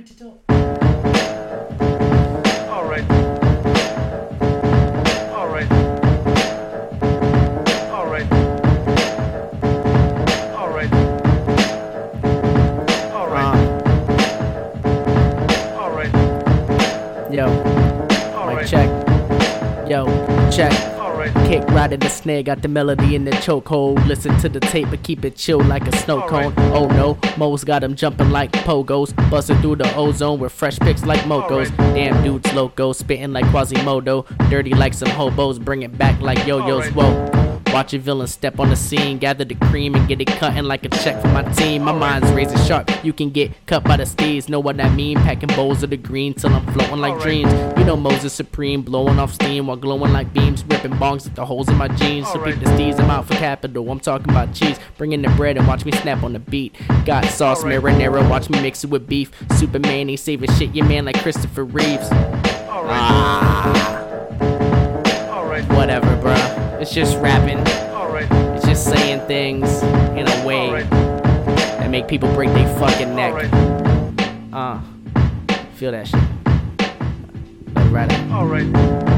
could you do? Alright. Alright. Alright. Alright. Alright. Alright. Ah. Yo, Alright. check. Yo, check. Alright. Kick right in the snare, got the melody in the chokehold. Listen to the tape, but keep it chill like a snow cone. Oh no, Mo's got 'em jumping like pogos. Busting through the ozone with fresh picks like mocos. Damn dudes loco, spitting like Quasimodo. Dirty like some hobos, bring it back like yo-yos. Alright. Whoa. Watch your villain step on the scene, gather the cream and get it cutting like a check for my team. My mind's razor sharp, you can get cut by the steeds. Know what I mean? Packing bowls of the green till I'm floating like dreams. You know Moses Supreme, blowing off steam while glowing like beams, ripping bongs at the holes in my jeans. So beat the steeds, I'm out for capital. I'm talking about cheese, bringing the bread and watch me snap on the beat. Got sauce, Alright. marinara, watch me mix it with beef. Superman, ain't saving shit, your man like Christopher Reeves. Ah, Alright. whatever, bruh. It's just rapping. Alright. It's just saying things in a way Alright. that make people break their fucking neck. Alright. Uh, feel that shit. Let it ride out. Alright. Oh.